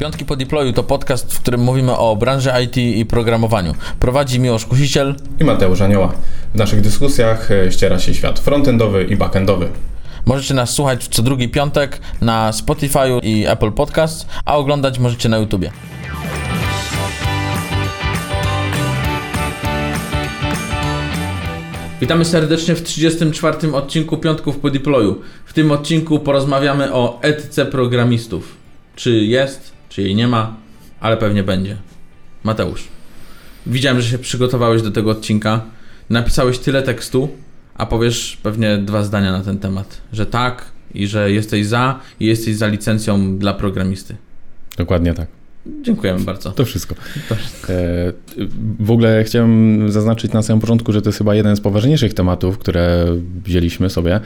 Piątki po deployu to podcast, w którym mówimy o branży IT i programowaniu. Prowadzi Miłosz Kusiciel i Mateusz Anioła. W naszych dyskusjach e, ściera się świat frontendowy i backendowy. Możecie nas słuchać co drugi piątek na Spotify i Apple Podcast, a oglądać możecie na YouTubie. Witamy serdecznie w 34. odcinku Piątków po deployu. W tym odcinku porozmawiamy o etyce programistów. Czy jest, czy jej nie ma, ale pewnie będzie. Mateusz, widziałem, że się przygotowałeś do tego odcinka. Napisałeś tyle tekstu, a powiesz pewnie dwa zdania na ten temat. Że tak i że jesteś za i jesteś za licencją dla programisty. Dokładnie tak. Dziękujemy bardzo. To wszystko. E, w ogóle chciałem zaznaczyć na samym początku, że to jest chyba jeden z poważniejszych tematów, które wzięliśmy sobie.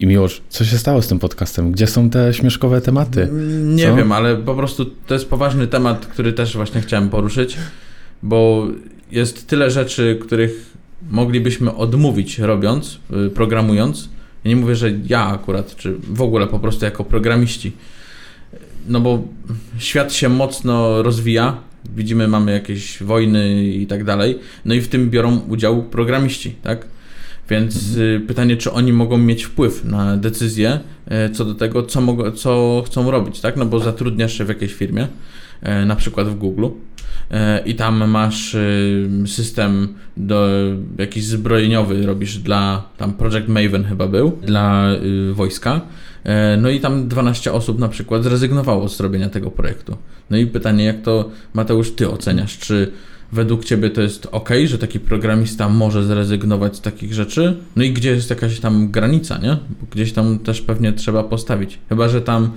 I Miłosz, co się stało z tym podcastem? Gdzie są te śmieszkowe tematy? Nie co? wiem, ale po prostu to jest poważny temat, który też właśnie chciałem poruszyć, bo jest tyle rzeczy, których moglibyśmy odmówić robiąc, y, programując. Ja nie mówię, że ja akurat, czy w ogóle po prostu jako programiści no bo świat się mocno rozwija, widzimy, mamy jakieś wojny i tak dalej, no i w tym biorą udział programiści, tak? Więc mhm. Y, pytanie, czy oni mogą mieć wpływ na decyzję y, co do tego, co, mogą, co chcą robić, tak? No bo zatrudniasz się w jakiejś firmie, y, na przykład w Google i tam masz system do jakiś zbrojeniowy robisz dla, tam Project Maven chyba był, dla wojska no i tam 12 osób na przykład zrezygnowało z zrobienia tego projektu. No i pytanie, jak to Mateusz, ty oceniasz? Czy według ciebie to jest ok, że taki programista może zrezygnować z takich rzeczy? No i gdzie jest jakaś tam granica, nie? Bo gdzieś tam też pewnie trzeba postawić. Chyba, że tam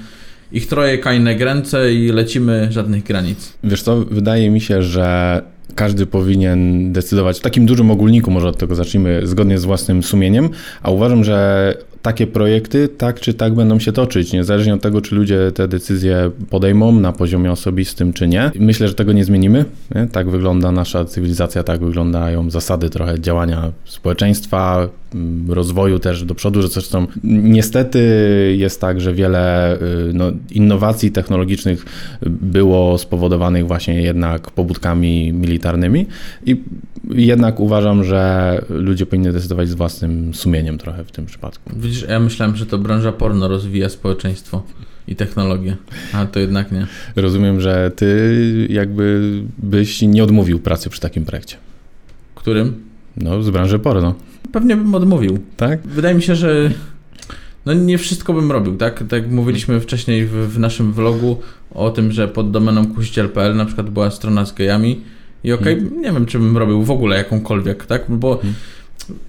ich troje kajne gręce i lecimy żadnych granic. Wiesz co, wydaje mi się, że każdy powinien decydować w takim dużym ogólniku, może od tego zacznijmy, zgodnie z własnym sumieniem, a uważam, że takie projekty tak czy tak będą się toczyć, niezależnie od tego, czy ludzie te decyzje podejmą na poziomie osobistym, czy nie. Myślę, że tego nie zmienimy. Nie? Tak wygląda nasza cywilizacja, tak wyglądają zasady trochę działania społeczeństwa, mm, rozwoju też do przodu, że zresztą niestety jest tak, że wiele y, no, innowacji technologicznych było spowodowanych właśnie jednak pobudkami militarnymi i jednak uważam, że ludzie powinni decydować z własnym sumieniem trochę w tym przypadku. Widzisz, ja myślałem, że to branża porno rozwija społeczeństwo i technologię, a to jednak nie. Rozumiem, że ty jakby byś nie odmówił pracy przy takim projekcie. Którym? No, z branży porno. Pewnie bym odmówił. Tak? Wydaje mi się, że no nie wszystko bym robił, tak? Tak jak mówiliśmy wcześniej w, w naszym vlogu o tym, że pod domeną kusiciel.pl na przykład była strona z gejami i okej, okay, hmm. nie wiem, czy bym robił w ogóle jakąkolwiek, tak? Bo hmm.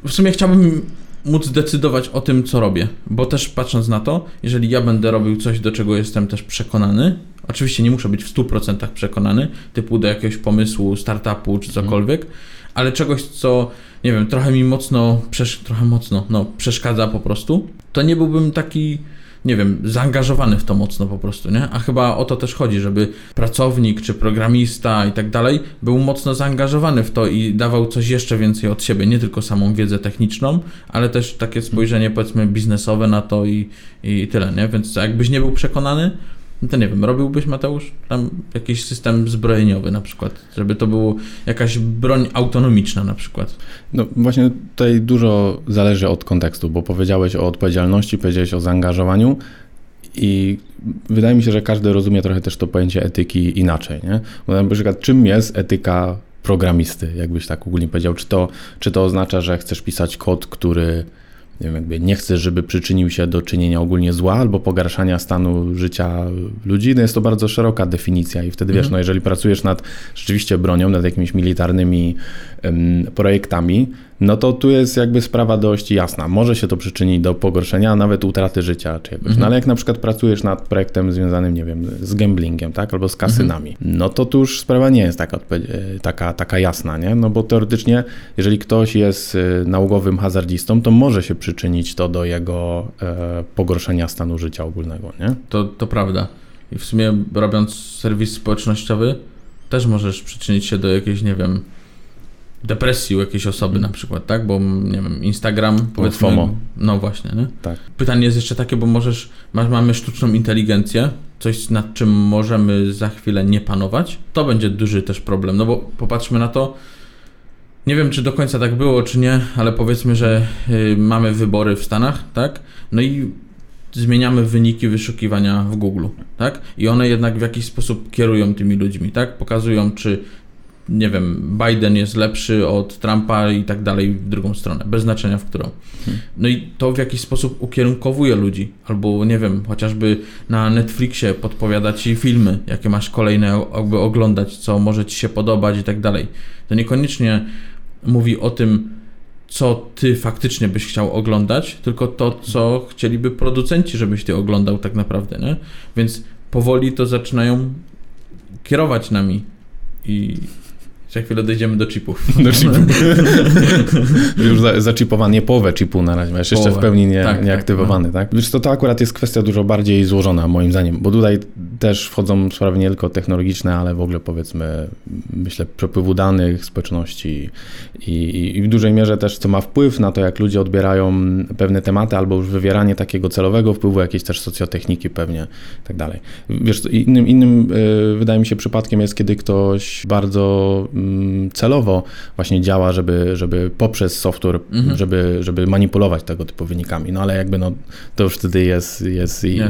w sumie chciałbym móc decydować o tym, co robię. Bo też patrząc na to, jeżeli ja będę robił coś, do czego jestem też przekonany, oczywiście nie muszę być w 100% przekonany, typu do jakiegoś pomysłu, startupu czy cokolwiek, mhm. ale czegoś, co, nie wiem, trochę mi mocno, trochę mocno, no, przeszkadza po prostu, to nie byłbym taki nie wiem, zaangażowany w to mocno po prostu, nie? A chyba o to też chodzi, żeby pracownik czy programista i tak dalej był mocno zaangażowany w to i dawał coś jeszcze więcej od siebie, nie tylko samą wiedzę techniczną, ale też takie spojrzenie powiedzmy biznesowe na to i, i tyle, nie? Więc jakbyś nie był przekonany, no to nie wiem, robiłbyś Mateusz tam jakiś system zbrojeniowy na przykład, żeby to było jakaś broń autonomiczna na przykład. No właśnie tutaj dużo zależy od kontekstu, bo powiedziałeś o odpowiedzialności, powiedziałeś o zaangażowaniu i wydaje mi się, że każdy rozumie trochę też to pojęcie etyki inaczej, nie? Bo na przykład czym jest etyka programisty, jakbyś tak ogólnie powiedział, czy to, czy to oznacza, że chcesz pisać kod, który nie wiem, jakby nie chcesz, żeby przyczynił się do czynienia ogólnie zła albo pogarszania stanu życia ludzi, no jest to bardzo szeroka definicja i wtedy wiesz, mhm. no jeżeli pracujesz nad rzeczywiście bronią, nad jakimiś militarnymi um, projektami, no to tu jest jakby sprawa dość jasna. Może się to przyczynić do pogorszenia, a nawet utraty życia czy jakoś. No mhm. ale jak na przykład pracujesz nad projektem związanym, nie wiem, z gamblingiem, tak, albo z kasynami, mhm. no to tu już sprawa nie jest taka, taka, taka jasna, nie? No bo teoretycznie, jeżeli ktoś jest y, nałogowym hazardzistą, to może się przyczynić to do jego e, pogorszenia stanu życia ogólnego, nie? To, to prawda. I w sumie robiąc serwis społecznościowy, też możesz przyczynić się do jakiejś, nie wiem, depresji u jakiejś osoby na przykład, tak? Bo nie wiem, Instagram powiedzmy. FOMO. No właśnie, nie? Tak. Pytanie jest jeszcze takie, bo możesz, masz, mamy sztuczną inteligencję, coś nad czym możemy za chwilę nie panować, to będzie duży też problem, no bo popatrzmy na to, nie wiem, czy do końca tak było, czy nie, ale powiedzmy, że y, mamy wybory w Stanach, tak? No i zmieniamy wyniki wyszukiwania w Google, tak? I one jednak w jakiś sposób kierują tymi ludźmi, tak? Pokazują, czy nie wiem, Biden jest lepszy od Trumpa i tak dalej w drugą stronę, bez znaczenia w którą. No i to w jakiś sposób ukierunkowuje ludzi, albo nie wiem, chociażby na Netflixie podpowiada ci filmy, jakie masz kolejne jakby oglądać, co może ci się podobać i tak dalej. To niekoniecznie mówi o tym, co ty faktycznie byś chciał oglądać, tylko to, co chcieliby producenci, żebyś ty oglądał tak naprawdę, nie? Więc powoli to zaczynają kierować nami i za chwilę dojdziemy do chipów. Do chipów. Już za, zaczipowany, połowę chipu na razie, masz jeszcze Połowę. w pełni nie, Tak, tak, nieaktywowany, tak? Wiesz to, to akurat jest kwestia dużo bardziej złożona moim zdaniem, bo tutaj też wchodzą sprawy nie tylko technologiczne, ale w ogóle powiedzmy, myślę, przepływu danych, społeczności i, i, i w dużej mierze też co ma wpływ na to, jak ludzie odbierają pewne tematy albo już wywieranie takiego celowego wpływu, jakiejś też socjotechniki pewnie i tak dalej. Wiesz, to innym, innym y, wydaje mi się przypadkiem jest, kiedy ktoś bardzo celowo właśnie działa, żeby, żeby poprzez software, Mhm. żeby, żeby manipulować tego typu wynikami. No ale jakby no, to już wtedy jest, jest i,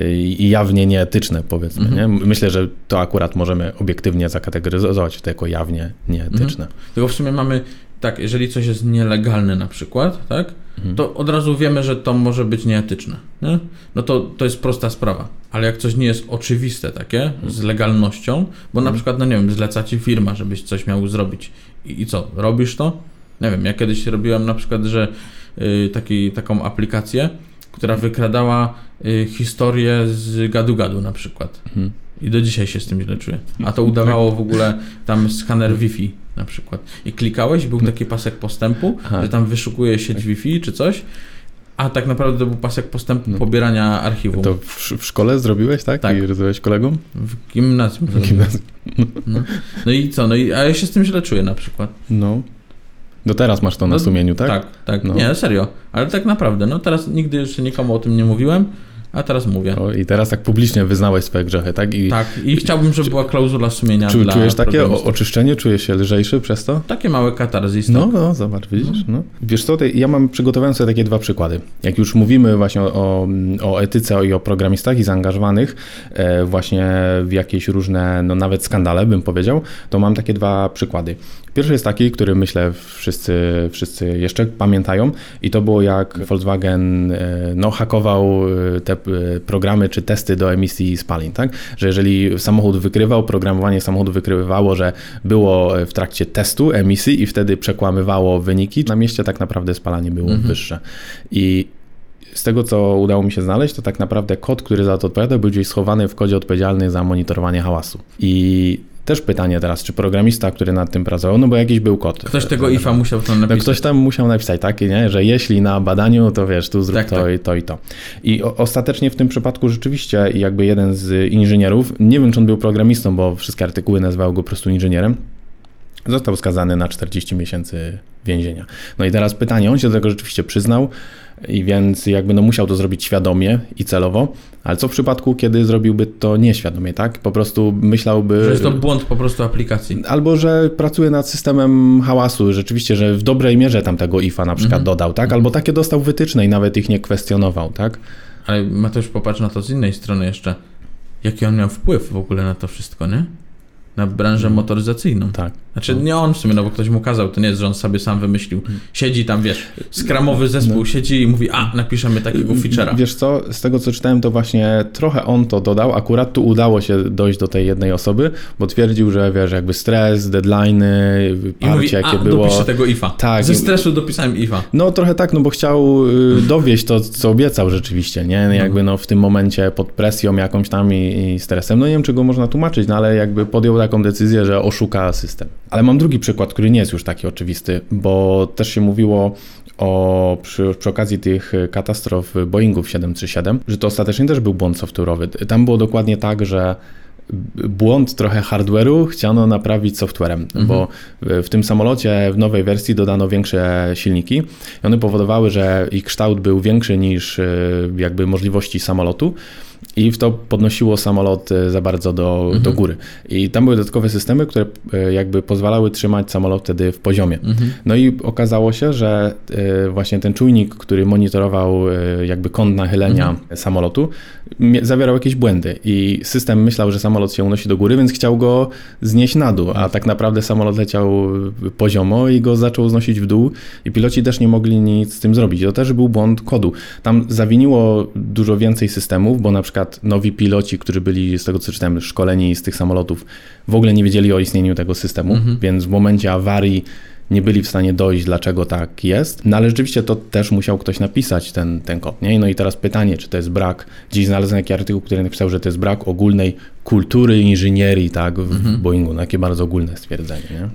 i, i jawnie nieetyczne, powiedzmy. Mhm. Nie? Myślę, że to akurat możemy obiektywnie zakategoryzować to jako jawnie nieetyczne. Tylko w sumie mamy, tak, jeżeli coś jest nielegalne na przykład, tak, Mhm. to od razu wiemy, że to może być nieetyczne, nie? No to, to jest prosta sprawa. Ale jak coś nie jest oczywiste takie, z legalnością, bo na przykład, no nie wiem, zleca ci firma, żebyś coś miał zrobić i, i co, robisz to? Nie wiem, ja kiedyś robiłem na przykład, że y, taki, taką aplikację, która wykradała y, historię z gadu-gadu na przykład. Mhm. I do dzisiaj się z tym źle czuję. A to udawało w ogóle tam skaner Wi-Fi na przykład. I klikałeś, był taki pasek postępu, Aha. że tam wyszukuje sieć Wi-Fi czy coś, a tak naprawdę to był pasek postępu No. pobierania archiwum. To w, w szkole zrobiłeś, tak? Tak. I rozumiałeś kolegom? W gimnazjum. W gimnazjum. No. no i co? No i, a ja się z tym źle czuję na przykład. No. Do teraz masz to na No, sumieniu, tak? Tak, tak. No. Nie, serio. Ale tak naprawdę, no teraz nigdy jeszcze nikomu o tym nie mówiłem, a teraz mówię. O, I teraz tak publicznie wyznałeś swoje grzechy, tak? I Tak, i chciałbym, żeby była klauzula sumienia czu, dla czujesz takie oczyszczenie? Czujesz się lżejszy przez to? Takie małe katarzis. tak. No, no, zobacz, widzisz. No. Wiesz co, ja mam przygotowałem sobie takie dwa przykłady. Jak już mówimy właśnie o, o, o etyce i o programistach i zaangażowanych e, właśnie w jakieś różne, no nawet skandale bym powiedział, to mam takie dwa przykłady. Pierwszy jest taki, który myślę wszyscy, wszyscy jeszcze pamiętają i to było jak Volkswagen e, no, hakował e, te e, programy czy testy do emisji spalin, tak? Że jeżeli samochód wykrywał, programowanie samochodu wykrywało, że było w trakcie testu emisji i wtedy przekłamywało wyniki, na mieście tak naprawdę spalanie było Mhm. wyższe. I z tego, co udało mi się znaleźć, to tak naprawdę kod, który za to odpowiada, był gdzieś schowany w kodzie odpowiedzialny za monitorowanie hałasu. I też pytanie teraz, czy programista, który nad tym pracował, no bo jakiś był kod. Ktoś tego IFA musiał tam No napisać. ktoś tam musiał napisać, tak, nie? że jeśli na badaniu, to wiesz, tu zrób Tak, to, tak. I to i to. I o, ostatecznie w tym przypadku rzeczywiście jakby jeden z inżynierów, nie wiem czy on był programistą, bo wszystkie artykuły nazywały go po prostu inżynierem, został skazany na 40 miesięcy więzienia. No i teraz pytanie, on się do tego rzeczywiście przyznał i więc jakby no musiał to zrobić świadomie i celowo, ale co w przypadku, kiedy zrobiłby to nieświadomie, tak? Po prostu myślałby... Że jest to błąd po prostu aplikacji. Albo, że pracuje nad systemem hałasu, rzeczywiście, że w dobrej mierze tam tego IFA na przykład Mhm. dodał, tak? Albo takie dostał wytyczne i nawet ich nie kwestionował, tak? Ale Mateusz, popatrz na to z innej strony jeszcze. Jaki on miał wpływ w ogóle na to wszystko, nie? Na branżę motoryzacyjną. Tak. Znaczy nie on w sumie, no bo ktoś mu kazał, to nie jest, że on sobie sam wymyślił. Siedzi tam, wiesz, skramowy zespół No. siedzi i mówi, a, napiszemy takiego feature'a. Wiesz co, z tego co czytałem, to właśnie trochę on to dodał, akurat tu udało się dojść do tej jednej osoby, bo twierdził, że wiesz, jakby stres, deadline'y, I mówi, parcie a, jakie było... dopiszę tego IFA. Tak, Ze stresu dopisałem IFA. No trochę tak, no bo chciał y, dowieść to, co obiecał rzeczywiście, nie? Jakby no w tym momencie pod presją jakąś tam i, i stresem. No nie wiem, czy go można tłumaczyć, no ale jakby podjął taką decyzję, że oszuka system. Ale mam drugi przykład, który nie jest już taki oczywisty, bo też się mówiło o, przy, przy okazji tych katastrof Boeingów 737, że to ostatecznie też był błąd software'owy. Tam było dokładnie tak, że błąd trochę hardware'u chciano naprawić softwarem, bo w tym samolocie w nowej wersji dodano większe silniki i one powodowały, że ich kształt był większy niż e, jakby możliwości samolotu i w to podnosiło samolot za bardzo do, Mhm. do góry. I tam były dodatkowe systemy, które e, jakby pozwalały trzymać samolot wtedy w poziomie. Mhm. No i okazało się, że e, właśnie ten czujnik, który monitorował e, jakby kąt nachylenia samolotu, mie- zawierał jakieś błędy i system myślał, że samolot się unosi do góry, więc chciał go znieść na dół, a tak naprawdę samolot leciał poziomo i go zaczął znosić w dół i piloci też nie mogli nic z tym zrobić. To też był błąd kodu. Tam zawiniło dużo więcej systemów, bo na przykład nowi piloci, którzy byli z tego co czytałem szkoleni z tych samolotów, w ogóle nie wiedzieli o istnieniu tego systemu, Mhm. więc w momencie awarii nie byli w stanie dojść, dlaczego tak jest. No ale rzeczywiście to też musiał ktoś napisać ten, ten kod. Nie? No i teraz pytanie, czy to jest brak, gdzieś znalazłem taki artykuł, który napisał, że to jest brak ogólnej kultury inżynierii tak, w Mhm. Boeingu. No jakie bardzo ogólne stwierdzenie. Nie?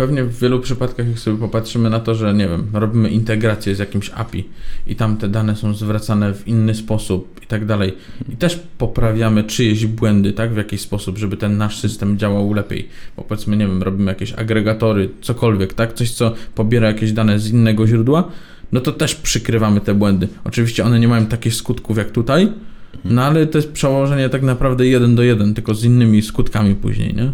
Pewnie w wielu przypadkach, jak sobie popatrzymy na to, że nie wiem, robimy integrację z jakimś API i tam te dane są zwracane w inny sposób i tak dalej. I też poprawiamy czyjeś błędy, tak, w jakiś sposób, żeby ten nasz system działał lepiej. Bo powiedzmy, nie wiem, robimy jakieś agregatory, cokolwiek, tak, coś, co pobiera jakieś dane z innego źródła, no to też przykrywamy te błędy. Oczywiście one nie mają takich skutków jak tutaj, no ale to jest przełożenie tak naprawdę jeden do jeden, tylko z innymi skutkami później, nie?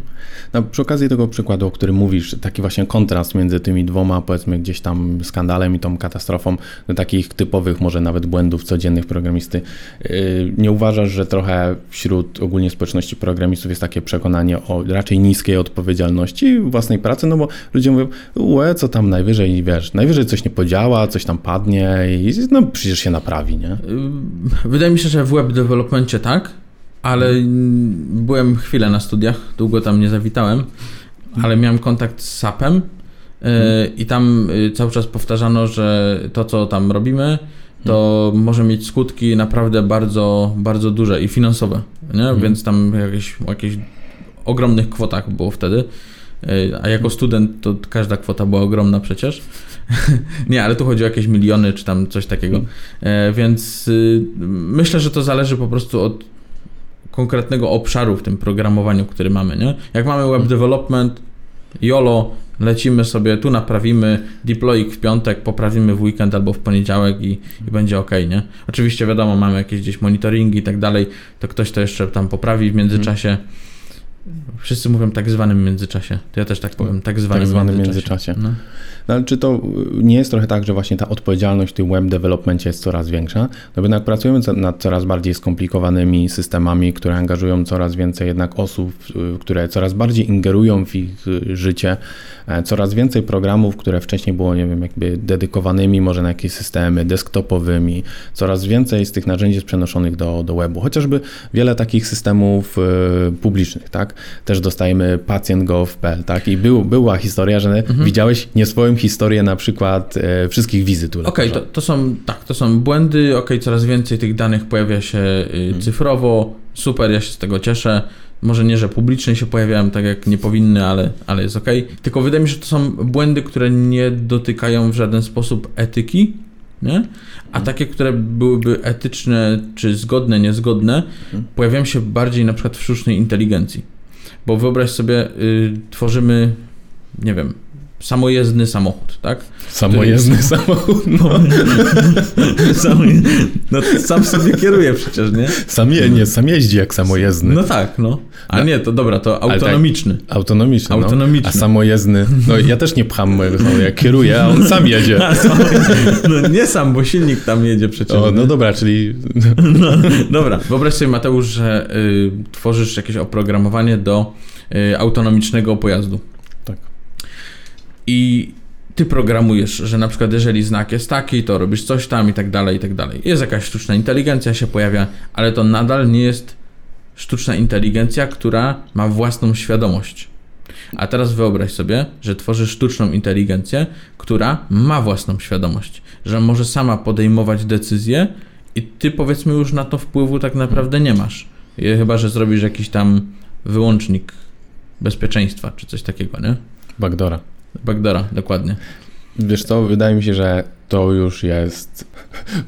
No, przy okazji tego przykładu, o którym mówisz, taki właśnie kontrast między tymi dwoma, powiedzmy, gdzieś tam skandalem i tą katastrofą, do takich typowych, może nawet błędów codziennych programisty, yy, nie uważasz, że trochę wśród ogólnie społeczności programistów jest takie przekonanie o raczej niskiej odpowiedzialności własnej pracy, no bo ludzie mówią, łe, co tam najwyżej, wiesz, najwyżej coś nie podziała, coś tam padnie i no przecież się naprawi, nie? Wydaje mi się, że w web developmencie tak, ale mm, byłem chwilę na studiach, długo tam nie zawitałem, ale miałem kontakt z SAP-em y, i tam y, cały czas powtarzano, że to co tam robimy, to może mieć skutki naprawdę bardzo, bardzo duże i finansowe, nie? więc tam jakieś, o jakichś ogromnych kwotach było wtedy. Y, A jako student to każda kwota była ogromna przecież. Nie, ale tu chodzi o jakieś miliony czy tam coś takiego. E, Więc y, myślę, że to zależy po prostu od konkretnego obszaru w tym programowaniu, który mamy. Nie? Jak mamy web development, YOLO, lecimy sobie, tu naprawimy, deployik w piątek, poprawimy w weekend albo w poniedziałek i, i będzie ok, nie? Oczywiście wiadomo, mamy jakieś gdzieś monitoringi i tak dalej, to ktoś to jeszcze tam poprawi w międzyczasie. Wszyscy mówią tak zwanym międzyczasie. To ja też tak powiem, tak zwanym, Tak zwanym międzyczasie. międzyczasie. No. No, ale czy to y, nie jest trochę tak, że właśnie ta odpowiedzialność w tym web developmencie jest coraz większa? No bo jednak pracujemy nad coraz bardziej skomplikowanymi systemami, które angażują coraz więcej jednak osób, y, które coraz bardziej ingerują w ich y, życie, e, coraz więcej programów, które wcześniej było, nie wiem, jakby dedykowanymi może na jakieś systemy desktopowymi, coraz więcej z tych narzędzi jest przenoszonych do, do webu. Chociażby wiele takich systemów publicznych, tak? Też dostajemy pacjent.gov.pl, tak? I był, była historia, że widziałeś nie swoją historię na przykład e, wszystkich wizyt Okej, lekarza. to, to są tak, to są błędy, okej, coraz więcej tych danych pojawia się y, cyfrowo, super, ja się z tego cieszę. Może nie, że publicznie się pojawiają tak jak nie powinny, ale, ale jest okej. Tylko wydaje mi się, że to są błędy, które nie dotykają w żaden sposób etyki, nie? A takie, które byłyby etyczne, czy zgodne, niezgodne, pojawiają się bardziej na przykład w sztucznej inteligencji. Bo wyobraź sobie, y, tworzymy, nie wiem, samojezdny samochód, tak? Samojezdny samochód. No. Sam, no sam sobie kieruje przecież, nie? Sam, je, nie, sam jeździ jak samojezdny. No tak, no. A nie, to dobra, to tak- autonomiczny. Autonomiczny. Autonomiczny. No. A samojezdny. No ja też nie pcham mojego samochodu, ja kieruję, a on sam jedzie. Sam, no nie sam, bo silnik tam jedzie przecież. O, nie? no dobra, czyli No, dobra, wyobraź sobie Mateusz, że y, tworzysz jakieś oprogramowanie do y, autonomicznego pojazdu. I ty programujesz, że na przykład jeżeli znak jest taki, to robisz coś tam i tak dalej, i tak dalej. Jest jakaś sztuczna inteligencja się pojawia, ale to nadal nie jest sztuczna inteligencja, która ma własną świadomość. A teraz wyobraź sobie, że tworzysz sztuczną inteligencję, która ma własną świadomość, że może sama podejmować decyzje i ty powiedzmy już na to wpływu tak naprawdę nie masz. Chyba, że zrobisz jakiś tam wyłącznik bezpieczeństwa czy coś takiego, nie? backdora. Backdora, dokładnie. Wiesz co, wydaje mi się, że to już jest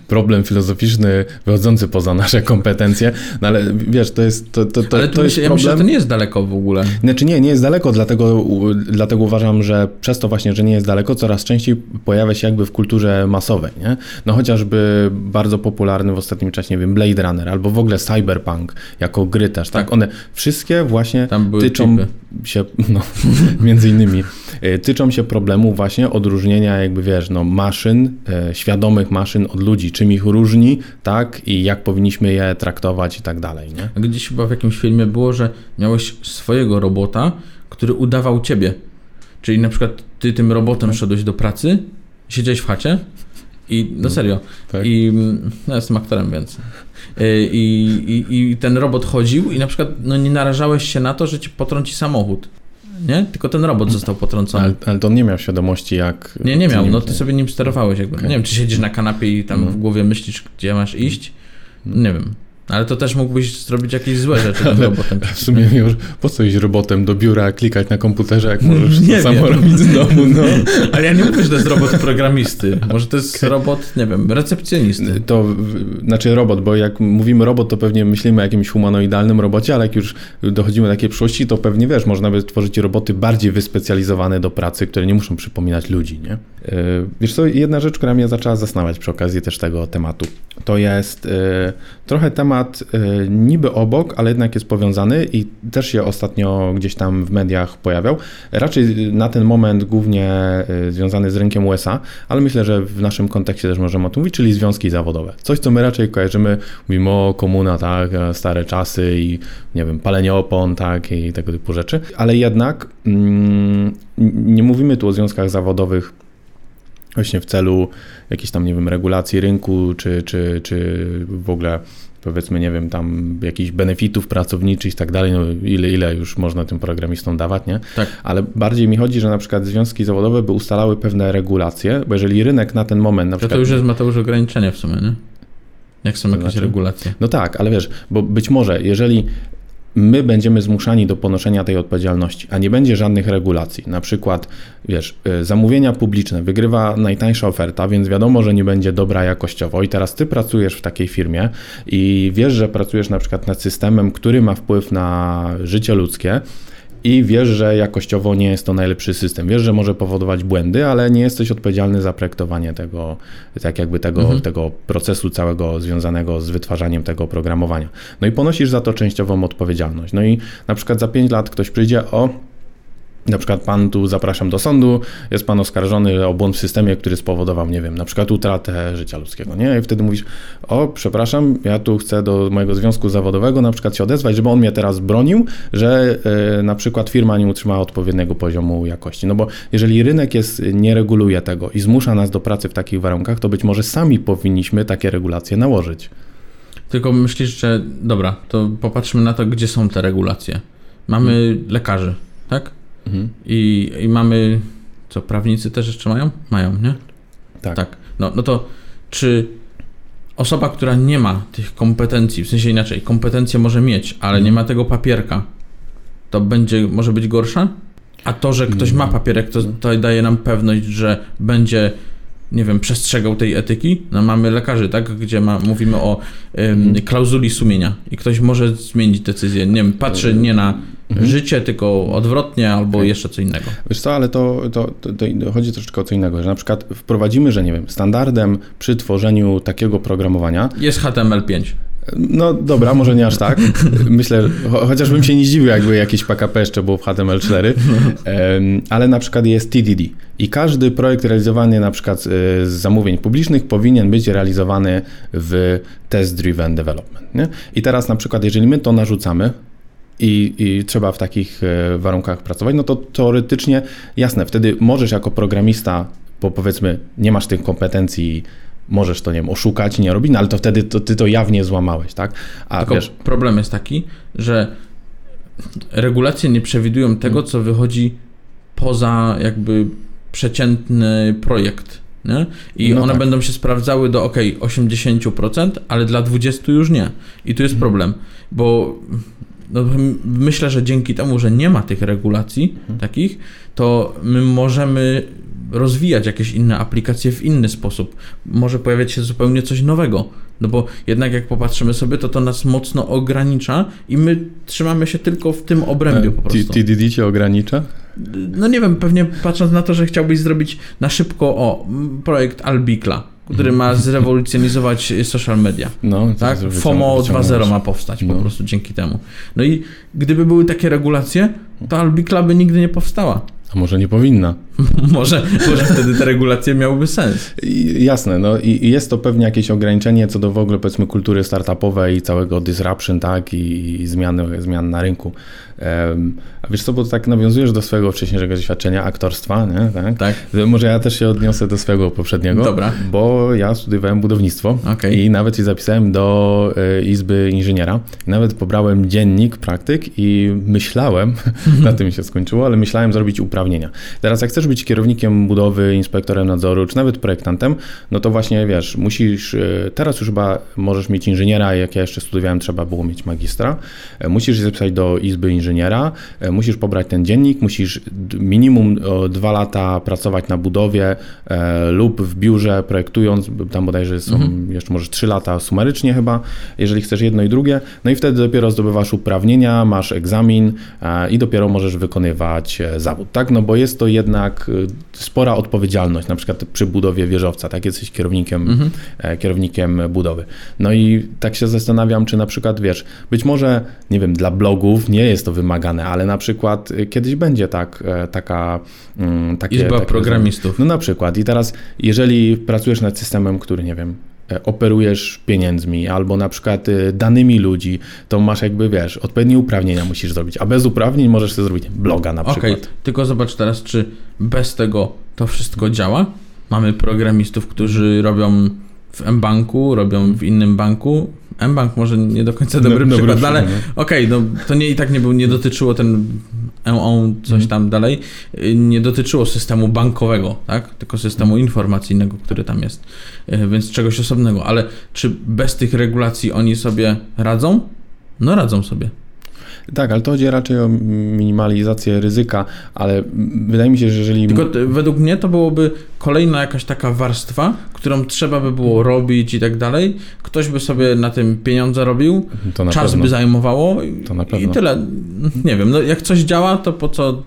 problem filozoficzny wychodzący poza nasze kompetencje, no ale wiesz, to jest to, to, to, ale to jest myślę, ja myślę, że to nie jest daleko w ogóle. Znaczy nie, nie jest daleko, dlatego, dlatego uważam, że przez to właśnie, że nie jest daleko, coraz częściej pojawia się jakby w kulturze masowej, nie? No chociażby bardzo popularny w ostatnim czasie, nie wiem, Blade Runner albo w ogóle Cyberpunk jako gry też, tak? Tak. One wszystkie właśnie tyczą chipy. się, no, między innymi, y, tyczą się problemu właśnie odróżnienia jakby, wiesz, no maszyn, e, świadomych maszyn od ludzi, czym ich różni, tak? I jak powinniśmy je traktować i tak dalej, nie? Gdzieś chyba w jakimś filmie było, że miałeś swojego robota, który udawał ciebie. Czyli na przykład ty tym robotem szedłeś do pracy, siedziałeś w chacie i no serio. tak. I mm, no, jestem aktorem, więc. Y, I, i, I ten robot chodził i na przykład no, nie narażałeś się na to, że ci potrąci samochód. Nie? Tylko ten robot został potrącony. Ale, ale to on nie miał świadomości, jak... Nie, nie miał. No ty sobie nim sterowałeś jakby. Okej. Nie wiem, czy siedzisz na kanapie i tam No. w głowie myślisz, gdzie masz iść. Nie wiem. Ale to też mógłbyś zrobić jakieś złe rzeczy tym robotem. W sumie już po co iść robotem do biura, klikać na komputerze, jak możesz Nie to samo robić z domu, no. Ale ja nie mówię, że to jest robot programisty. Może to jest robot, nie wiem, recepcjonisty. To, znaczy robot, bo jak mówimy robot, to pewnie myślimy o jakimś humanoidalnym robocie, ale jak już dochodzimy do takiej przyszłości, to pewnie wiesz, można by tworzyć roboty bardziej wyspecjalizowane do pracy, które nie muszą przypominać ludzi, nie? Yy, Wiesz co, jedna rzecz, która mnie zaczęła zastanawiać przy okazji też tego tematu, to jest yy, trochę temat yy, niby obok, ale jednak jest powiązany i też się ostatnio gdzieś tam w mediach pojawiał. Raczej na ten moment głównie yy, związany z rynkiem USA, ale myślę, że w naszym kontekście też możemy o tym mówić, czyli związki zawodowe. Coś, co my raczej kojarzymy, mówimy o komuna, tak, stare czasy i nie wiem, palenie opon, tak, i tego typu rzeczy, ale jednak mm, nie mówimy tu o związkach zawodowych właśnie w celu jakiejś tam, nie wiem, regulacji rynku, czy, czy, czy w ogóle powiedzmy, nie wiem, tam jakichś benefitów pracowniczych i tak dalej, no ile, ile już można tym programistom dawać, nie? Tak. Ale bardziej mi chodzi, że na przykład związki zawodowe by ustalały pewne regulacje, bo jeżeli rynek na ten moment na To, przykład... to już jest Mateusz ograniczenie w sumie, nie? Jak są To jakieś znaczy? regulacje. No tak, ale wiesz, bo być może jeżeli my będziemy zmuszani do ponoszenia tej odpowiedzialności, a nie będzie żadnych regulacji, na przykład, wiesz, y, zamówienia publiczne, wygrywa najtańsza oferta, więc wiadomo, że nie będzie dobra jakościowo. I teraz ty pracujesz w takiej firmie i wiesz, że pracujesz na przykład nad systemem, który ma wpływ na życie ludzkie, i wiesz, że jakościowo nie jest to najlepszy system. Wiesz, że może powodować błędy, ale nie jesteś odpowiedzialny za projektowanie tego, tak jakby tego, Mhm. tego procesu całego związanego z wytwarzaniem tego oprogramowania. No i ponosisz za to częściową odpowiedzialność. No i na przykład za 5 lat ktoś przyjdzie, o na przykład pan tu zapraszam do sądu, jest pan oskarżony o błąd w systemie, który spowodował, nie wiem, na przykład utratę życia ludzkiego, nie? I wtedy mówisz, o, przepraszam, ja tu chcę do mojego związku zawodowego na przykład się odezwać, żeby on mnie teraz bronił, że e, na przykład firma nie utrzymała odpowiedniego poziomu jakości. No bo jeżeli rynek jest, nie reguluje tego i zmusza nas do pracy w takich warunkach, to być może sami powinniśmy takie regulacje nałożyć. Tylko myślisz, że dobra, to popatrzmy na to, gdzie są te regulacje. Mamy lekarzy, tak? Mhm. I, I mamy. Co, prawnicy też jeszcze mają? Mają, nie? Tak. Tak. No, no to czy osoba, która nie ma tych kompetencji, w sensie inaczej, kompetencje może mieć, ale nie ma tego papierka, to będzie, może być gorsza? A to, że ktoś ma papierek, to, to daje nam pewność, że będzie, nie wiem, przestrzegał tej etyki. No mamy lekarzy, tak, gdzie ma, mówimy o ym, klauzuli sumienia i ktoś może zmienić decyzję. Nie wiem, patrzy nie na życie, tylko odwrotnie albo jeszcze co innego. Wiesz co, ale to, to, to, to chodzi troszeczkę o co innego, że na przykład wprowadzimy, że nie wiem, standardem przy tworzeniu takiego programowania, Jest HTML5. no dobra, może nie aż tak, myślę, cho, chociażbym się nie zdziwił, jakby jakieś PKP jeszcze było w HTML4, em, ale na przykład jest TDD i każdy projekt realizowany na przykład e, z zamówień publicznych powinien być realizowany w test-driven development, nie? I teraz na przykład, jeżeli my to narzucamy, i, i trzeba w takich e, warunkach pracować, no to teoretycznie jasne, wtedy możesz jako programista, bo powiedzmy nie masz tych kompetencji, możesz to nie wiem, oszukać, nie robić, no ale to wtedy to, ty to jawnie złamałeś, tak? A Tylko wiesz, problem jest taki, że regulacje nie przewidują tego, co wychodzi poza jakby przeciętny projekt. Nie? I No one tak. będą się sprawdzały do ok, 80%, ale dla 20% już nie. I tu jest Mhm. problem, bo no, myślę, że dzięki temu, że nie ma tych regulacji Mhm. takich, to my możemy rozwijać jakieś inne aplikacje w inny sposób. Może pojawiać się zupełnie coś nowego. No bo jednak jak popatrzymy sobie, to to nas mocno ogranicza i my trzymamy się tylko w tym obrębie po prostu. TDD cię ogranicza? No nie wiem, pewnie patrząc na to, że chciałbyś zrobić na szybko o projekt Albikla, który ma zrewolucjonizować social media. No, tak? FOMO 2.0 ma powstać no. po prostu dzięki temu. No i gdyby były takie regulacje, to Albikla by nigdy nie powstała. A może nie powinna? może, może wtedy te regulacje miałyby sens. I, jasne, no i jest to pewnie jakieś ograniczenie co do w ogóle powiedzmy kultury startupowej i całego disruption, tak, i, i zmiany, zmian na rynku. A wiesz co, bo tak nawiązujesz do swojego wcześniejszego doświadczenia aktorstwa, nie? Tak? tak. Może ja też się odniosę do swojego poprzedniego. Dobra. Bo ja studiowałem budownictwo okay. i nawet się zapisałem do y, Izby Inżyniera. Nawet pobrałem dziennik praktyk i myślałem, na tym się skończyło, ale myślałem zrobić uprawnienia. Teraz jak chcesz być kierownikiem budowy, inspektorem nadzoru, czy nawet projektantem, no to właśnie wiesz, musisz, y, teraz już chyba możesz mieć inżyniera, jak ja jeszcze studiowałem, trzeba było mieć magistra. E, musisz się zapisać do Izby Inżyniera, e, musisz pobrać ten dziennik, musisz minimum dwa lata pracować na budowie e, lub w biurze projektując, tam bodajże są mhm. jeszcze może trzy lata sumarycznie chyba, jeżeli chcesz jedno i drugie, no i wtedy dopiero zdobywasz uprawnienia, masz egzamin e, i dopiero możesz wykonywać zawód, tak? No bo jest to jednak spora odpowiedzialność, na przykład przy budowie wieżowca, tak? Jesteś kierownikiem, mhm. kierownikiem budowy. No i tak się zastanawiam, czy na przykład, wiesz, być może, nie wiem, dla blogów nie jest to wymagane, ale na przykład kiedyś będzie tak, taka... Mm, takie, Izba takie programistów. No na przykład. I teraz, jeżeli pracujesz nad systemem, który, nie wiem, e, operujesz pieniędzmi albo na przykład e, danymi ludzi, to masz jakby, wiesz, odpowiednie uprawnienia musisz zrobić, a bez uprawnień możesz sobie zrobić bloga na przykład. Okej, okay. tylko zobacz teraz, czy bez tego to wszystko działa. Mamy programistów, którzy robią w mBanku, robią w innym banku. mBank może nie do końca dobry no, przykład, dobry ale okej, okay, no to nie i tak nie, był, nie dotyczyło ten on coś tam dalej, nie dotyczyło systemu bankowego, tak? tylko systemu informacyjnego, który tam jest, e, więc czegoś osobnego. Ale czy bez tych regulacji oni sobie radzą? No radzą sobie. Tak, ale to chodzi raczej o minimalizację ryzyka, ale wydaje mi się, że jeżeli... Tylko według mnie to byłoby kolejna jakaś taka warstwa, którą trzeba by było robić i tak dalej. Ktoś by sobie na tym pieniądze robił, czas pewno. by zajmowało i, i tyle. Nie wiem, no jak coś działa, to po co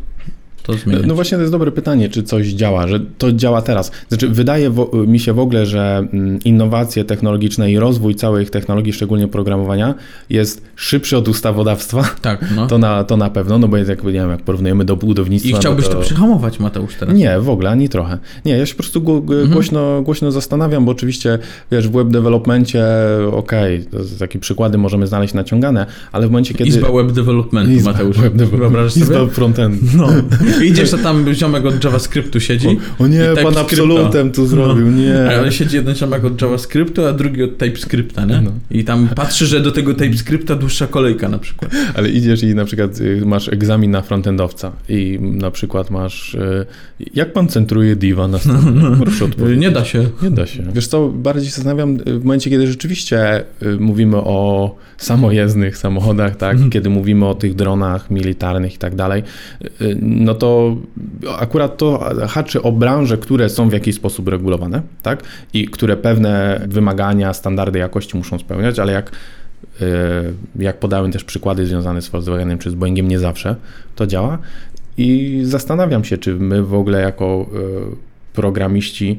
to zmieniać? No właśnie to jest dobre pytanie, czy coś działa, że to działa teraz. Znaczy wydaje mi się w ogóle, że mm, innowacje technologiczne i rozwój całych technologii, szczególnie programowania jest szybszy od ustawodawstwa. Tak, no. To na, to na pewno, no bo jest jak, nie wiem, jak porównujemy do budownictwa. I chciałbyś to... to przyhamować, Mateusz, teraz? Nie, w ogóle, ani trochę. Nie, ja się po prostu mhm. głośno, głośno zastanawiam, bo oczywiście, wiesz, w web developmentie, okej, okay, takie przykłady możemy znaleźć naciągane, ale w momencie, kiedy... Izba web developmentu, Izba Mateusz. Web development. Izba frontendu. No. Idziesz, to tam ziomek od JavaScriptu siedzi. O, o nie, pan absolutem tu zrobił, no. nie. A on siedzi jeden ziomek od JavaScriptu, a drugi od TypeScripta, nie? No. I tam patrzy, że do tego TypeScripta dłuższa kolejka na przykład. Ale idziesz i na przykład y, masz egzamin na frontendowca i na przykład masz... Y, jak pan centruje diva na stronie? No, no. Proszę odpowiedzieć. Nie da się. Nie da się. Wiesz co, bardziej się zastanawiam y, w momencie, kiedy rzeczywiście mówimy o samojezdnych samochodach, tak? Mhm. Kiedy mówimy o tych dronach militarnych i tak dalej, no to akurat to haczy o branże, które są w jakiś sposób regulowane, tak? I które pewne wymagania, standardy jakości muszą spełniać, ale jak e, jak podałem też przykłady związane z Volkswagenem czy z Boeingiem, nie zawsze to działa. I zastanawiam się, czy my w ogóle jako e, programiści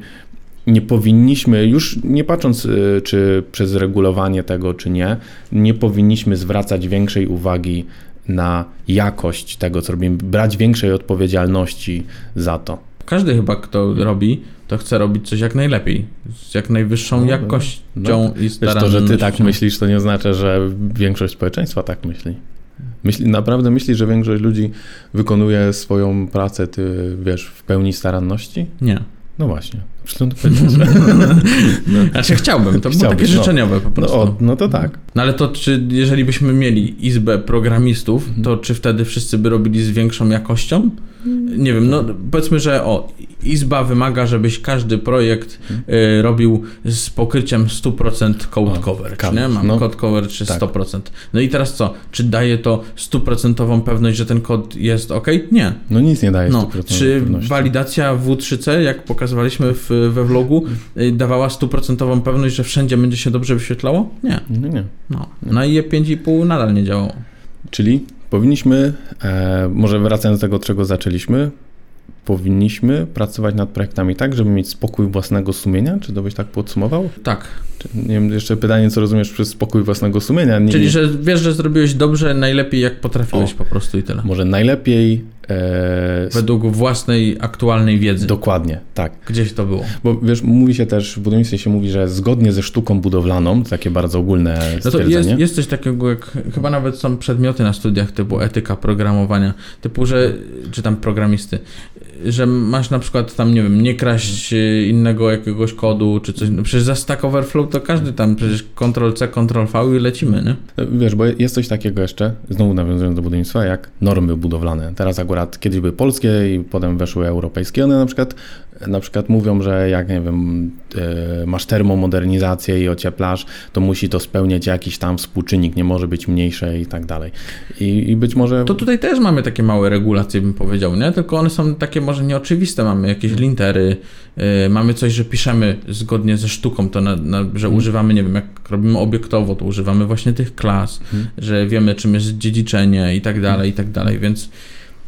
nie powinniśmy, już nie patrząc e, czy przez regulowanie tego, czy nie, nie powinniśmy zwracać większej uwagi na jakość tego, co robimy, brać większej odpowiedzialności za to. Każdy chyba, kto robi, to chce robić coś jak najlepiej, z jak najwyższą no, jakością no, i starannością. to, że ty tak myślisz, to nie oznacza, że większość społeczeństwa tak myśli. Myśli, naprawdę myślisz, że większość ludzi wykonuje swoją pracę, ty wiesz, w pełni staranności? Nie. No właśnie. To powiedziałeś. No. Znaczy chciałbym, to było takie no. życzeniowe po No, prostu. o, no to tak. No ale to czy, jeżeli byśmy mieli izbę programistów, to czy wtedy wszyscy by robili z większą jakością? Nie wiem, no powiedzmy, że o, izba wymaga, żebyś każdy projekt y, robił z pokryciem 100% code Mhm. O, nie? Mam no. code cover czy Tak. 100%. No i teraz co? Czy daje to stuprocentową pewność, że ten kod jest ok? Nie. No nic nie daje No, 100% czy pewności. walidacja W3C, jak pokazywaliśmy w, we vlogu, y, dawała stuprocentową pewność, że wszędzie będzie się dobrze wyświetlało? Nie. No nie. No, na IE 5,5 nadal nie działało. Czyli powinniśmy, e, może wracając do tego, czego zaczęliśmy, powinniśmy pracować nad projektami tak, żeby mieć spokój własnego sumienia? Czy to byś tak podsumował? Tak. Czy, nie wiem, jeszcze pytanie, co rozumiesz przez spokój własnego sumienia? Nie, Czyli, że wiesz, że zrobiłeś dobrze, najlepiej jak potrafiłeś O. po prostu i tyle. Może najlepiej... E, Według własnej aktualnej wiedzy. dokładnie, tak. Gdzieś to było. Bo wiesz, mówi się też, w budownictwie się mówi, że zgodnie ze sztuką budowlaną, takie bardzo ogólne No to stwierdzenie. jest, jest coś takiego, jak chyba nawet są przedmioty na studiach typu etyka programowania, typu, że, czy tam programisty, że masz na przykład tam, nie wiem, nie kraść e, innego jakiegoś kodu, czy coś. No przecież za Stack Overflow to każdy tam przecież Ctrl-C, Ctrl-V i lecimy, nie? Wiesz, bo jest coś takiego jeszcze, znowu nawiązując do budownictwa, jak normy budowlane. Teraz akurat kiedyś były polskie i potem weszły europejskie. One na przykład, na przykład mówią, że jak, nie wiem, e, masz termomodernizację i ocieplasz, to musi to spełniać jakiś tam współczynnik, nie może być mniejsze i tak dalej. I, i być może... To tutaj też mamy takie małe regulacje, bym powiedział, nie? Tylko one są takie może nieoczywiste. Mamy jakieś lintery, y, mamy coś, że piszemy zgodnie ze sztuką, to na, na, że używamy, nie wiem, jak robimy obiektowo, to używamy właśnie tych klas, że wiemy, czym jest dziedziczenie i tak dalej, i tak dalej, więc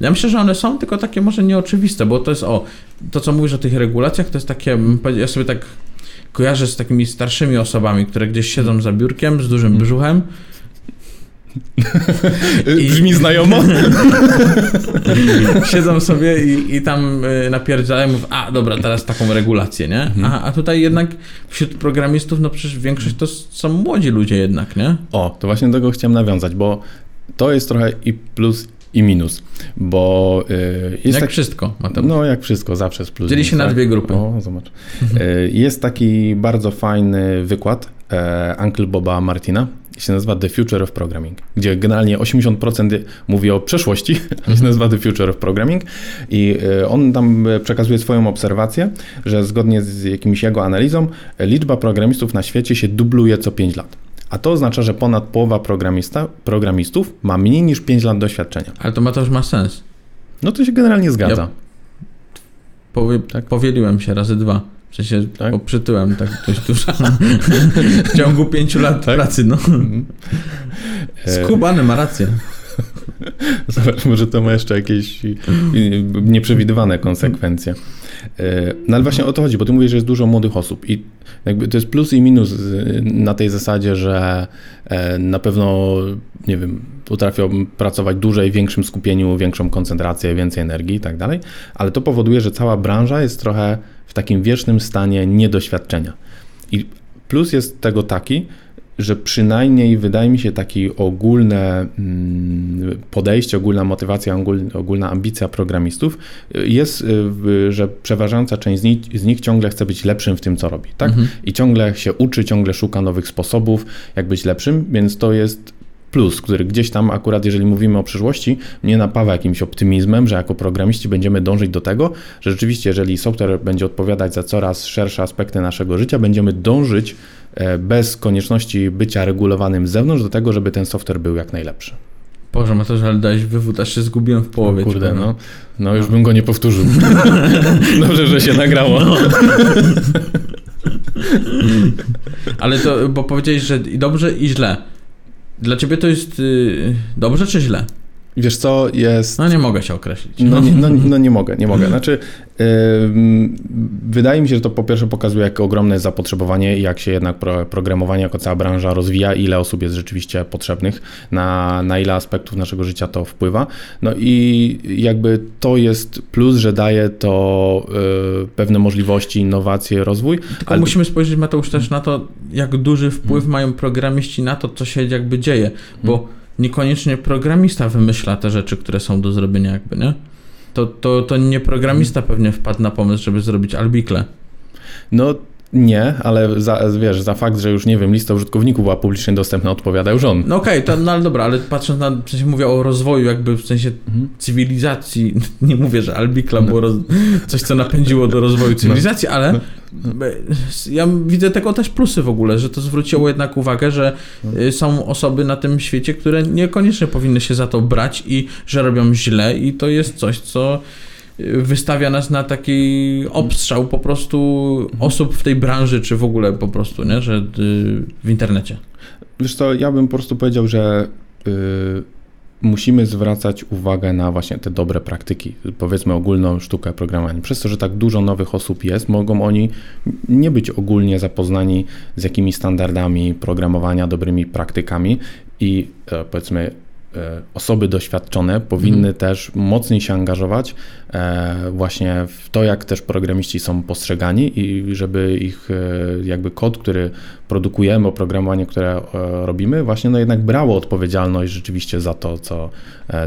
ja myślę, że one są tylko takie może nieoczywiste, bo to jest, o, to co mówisz o tych regulacjach, to jest takie, powiedział, ja sobie tak kojarzę z takimi starszymi osobami, które gdzieś siedzą za biurkiem z dużym brzuchem I- Brzmi znajomo? siedzą sobie i, i tam y, napierdzielają, mówią, a dobra, teraz taką regulację, nie? A, a tutaj jednak wśród programistów, no przecież większość to są młodzi ludzie jednak, nie? O, to właśnie do tego chciałem nawiązać, bo to jest trochę i plus, i minus, bo y, jest jak tak... wszystko, Mateusz. No, jak wszystko, zawsze jest plus. Dzieli minus, się na tak? dwie grupy. O, zobacz. E, Jest taki bardzo fajny wykład e, Uncle Boba Martina. Się nazywa The Future of Programming, gdzie generalnie 80% mówi o przeszłości, ale się nazywa The Future of Programming i on tam przekazuje swoją obserwację, że zgodnie z jakimś jego analizą liczba programistów na świecie się dubluje co 5 lat. A to oznacza, że ponad połowa programista, programistów ma mniej niż 5 lat doświadczenia. Ale to ma już ma sens. No to się generalnie zgadza. Ja- Powie, Tak. Powieliłem się razy dwa. W sensie Tak? tak? przytyłem tak dość dużo. w ciągu pięciu lat Tak? pracy, no. E, Skubany ma rację. Zobacz, może to ma jeszcze jakieś nieprzewidywane konsekwencje. E, No ale właśnie o to chodzi, bo ty mówisz, że jest dużo młodych osób i jakby to jest plus i minus y, na tej zasadzie, że e, na pewno, nie wiem, potrafią pracować dłużej, w większym skupieniu, większą koncentrację, więcej energii i tak dalej, ale to powoduje, że cała branża jest trochę w takim wiecznym stanie niedoświadczenia. I plus jest tego taki, że przynajmniej wydaje mi się takie ogólne mm, podejście, ogólna motywacja, ogól- ogólna ambicja programistów y, jest, y, że przeważająca część z nich, z nich ciągle chce być lepszym w tym, co robi, tak? Mhm. I ciągle się uczy, ciągle szuka nowych sposobów, jak być lepszym, więc to jest plus, który gdzieś tam akurat, jeżeli mówimy o przyszłości, mnie napawa jakimś optymizmem, że jako programiści będziemy dążyć do tego, że rzeczywiście, jeżeli software będzie odpowiadać za coraz szersze aspekty naszego życia, będziemy dążyć bez konieczności bycia regulowanym z zewnątrz do tego, żeby ten software był jak najlepszy. Boże, Mateusz, ale dałeś wywód, aż się zgubiłem w połowie. O kurde, no, no już bym go nie powtórzył. Dobrze, że się nagrało. Ale to, bo powiedziałeś, że i dobrze i źle. Dla ciebie to jest y, dobrze czy źle? Wiesz co, jest... No nie mogę się określić. No, nie, no, no nie mogę, nie mogę. Znaczy, ym, wydaje mi się, że to po pierwsze pokazuje, jak ogromne jest zapotrzebowanie i jak się jednak pro, programowanie jako cała branża rozwija, ile osób jest rzeczywiście potrzebnych, na, na ile aspektów naszego życia to wpływa. No i jakby to jest plus, że daje to y, pewne możliwości, innowacje, rozwój. Tylko ale- musimy spojrzeć, Mateusz, też na to, jak duży wpływ mają programiści na to, co się jakby dzieje, bo niekoniecznie programista wymyśla te rzeczy, które są do zrobienia jakby, nie? To, to, to nie programista pewnie wpadł na pomysł, żeby zrobić albikle. No nie, ale za, wiesz, za fakt, że już nie wiem, lista użytkowników była publicznie dostępna, odpowiada już on. No okej, okay, no ale dobra, ale patrząc na, w sensie mówię o rozwoju jakby w sensie mhm. cywilizacji, nie mówię, że Albikla no. było roz, coś, co napędziło do rozwoju cywilizacji, no. ale no. ja widzę tego też plusy w ogóle, że to zwróciło jednak uwagę, że no. y, są osoby na tym świecie, które niekoniecznie powinny się za to brać i że robią źle i to jest coś, co wystawia nas na taki obstrzał po prostu osób w tej branży, czy w ogóle po prostu, nie? że y, w internecie. Wiesz co, ja bym po prostu powiedział, że yy, musimy zwracać uwagę na właśnie te dobre praktyki, powiedzmy ogólną sztukę programowania. Przez to, że tak dużo nowych osób jest, mogą oni nie być ogólnie zapoznani z jakimiś standardami programowania, dobrymi praktykami i e, powiedzmy osoby doświadczone powinny mhm. też mocniej się angażować e, właśnie w to, jak też programiści są postrzegani i żeby ich e, jakby kod, który produkujemy, oprogramowanie, które robimy, właśnie no jednak brało odpowiedzialność rzeczywiście za to, co,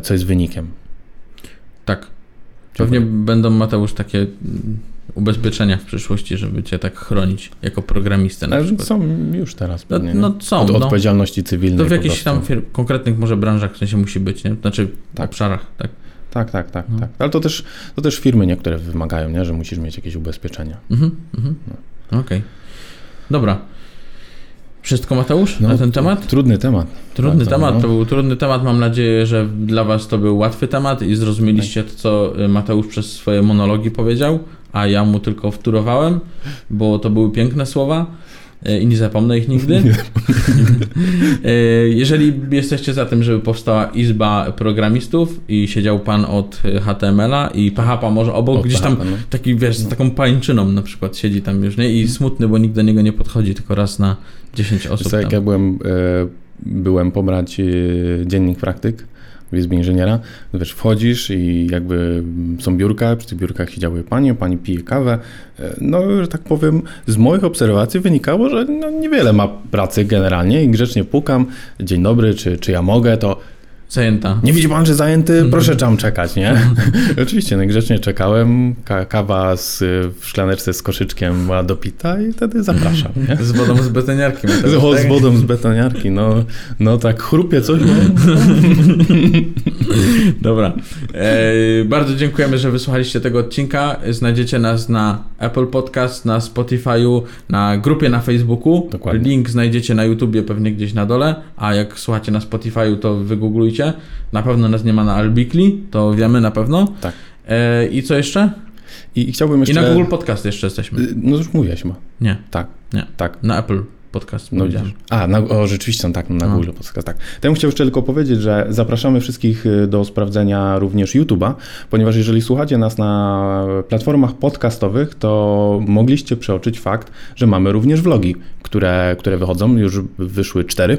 co jest wynikiem. Tak. Pewnie będą, Mateusz, takie ubezpieczenia w przyszłości, żeby cię tak chronić jako programistę na przykład. Są już teraz no, pewnie. No, no są. Od no. odpowiedzialności cywilnej. To w jakichś tam konkretnych może branżach w sensie musi być, nie? Znaczy tak. obszarach, tak. Tak, tak, tak, no. tak. Ale to też, to też firmy niektóre wymagają, nie? że musisz mieć jakieś ubezpieczenia. Mhm, mhm. No. Okej. Okay. Dobra. Wszystko Mateusz no, na ten temat? Trudny temat. Trudny Bardzo, temat, no. to był trudny temat. Mam nadzieję, że dla Was to był łatwy temat i zrozumieliście tak. to, co y, Mateusz przez swoje monologi powiedział, a ja mu tylko wtórowałem, bo to były piękne słowa y, i nie zapomnę ich nigdy. Y, jeżeli jesteście za tym, żeby powstała izba programistów i siedział pan od HTML-a i PHP może obok, gdzieś tam no. taki, wiesz, z taką pańczyną na przykład siedzi tam już, nie? I smutny, bo nikt do niego nie podchodzi, tylko raz na 10 osób. jak ja byłem, e, byłem pobrać e, dziennik praktyk w Inżyniera, wiesz, wchodzisz i jakby są biurka, przy tych biurkach siedziały panie, pani pije kawę. E, no, że tak powiem, z moich obserwacji wynikało, że no, niewiele ma pracy generalnie i grzecznie pukam, dzień dobry, czy, czy ja mogę, to Zajęta. Nie widzi pan, że zajęty? Mhm. Proszę tam czekać, nie? Mhm. Oczywiście, najgrzecznie no czekałem. kawa z, w szklaneczce z koszyczkiem była dopita i wtedy zapraszam, nie? Z wodą z betoniarki. Z, z wodą z betoniarki, no, no tak chrupie coś. No. Dobra. E, bardzo dziękujemy, że wysłuchaliście tego odcinka. Znajdziecie nas na Apple Podcast, na Spotify'u, na grupie na Facebooku. Dokładnie. Link znajdziecie na YouTubie pewnie gdzieś na dole, a jak słuchacie na Spotify'u, to wygooglujcie na pewno nas nie ma na Albikli, to wiemy na pewno. Tak. E, I co jeszcze? I, I, chciałbym jeszcze... I na Google Podcast jeszcze jesteśmy. Y, no już mówiłeś chyba. Nie. Tak. Nie. Tak. Na Apple Podcast no, A, na, o, rzeczywiście tak, na no. Google Podcast, tak. To ja bym chciał jeszcze tylko powiedzieć, że zapraszamy wszystkich y, do sprawdzenia również YouTube'a, ponieważ jeżeli słuchacie nas na platformach podcastowych, to mogliście przeoczyć fakt, że mamy również vlogi, które, które wychodzą, już wyszły cztery.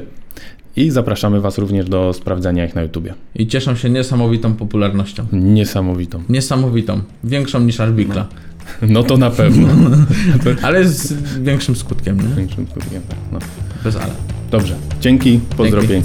I zapraszamy Was również do sprawdzania ich na YouTubie. I cieszą się niesamowitą popularnością. Niesamowitą. Niesamowitą. Większą niż Arbikla. No, no to na pewno. ale z większym skutkiem, nie? Większym skutkiem, tak. No. Bez ale. Dobrze. Dzięki. Pozdrowienia.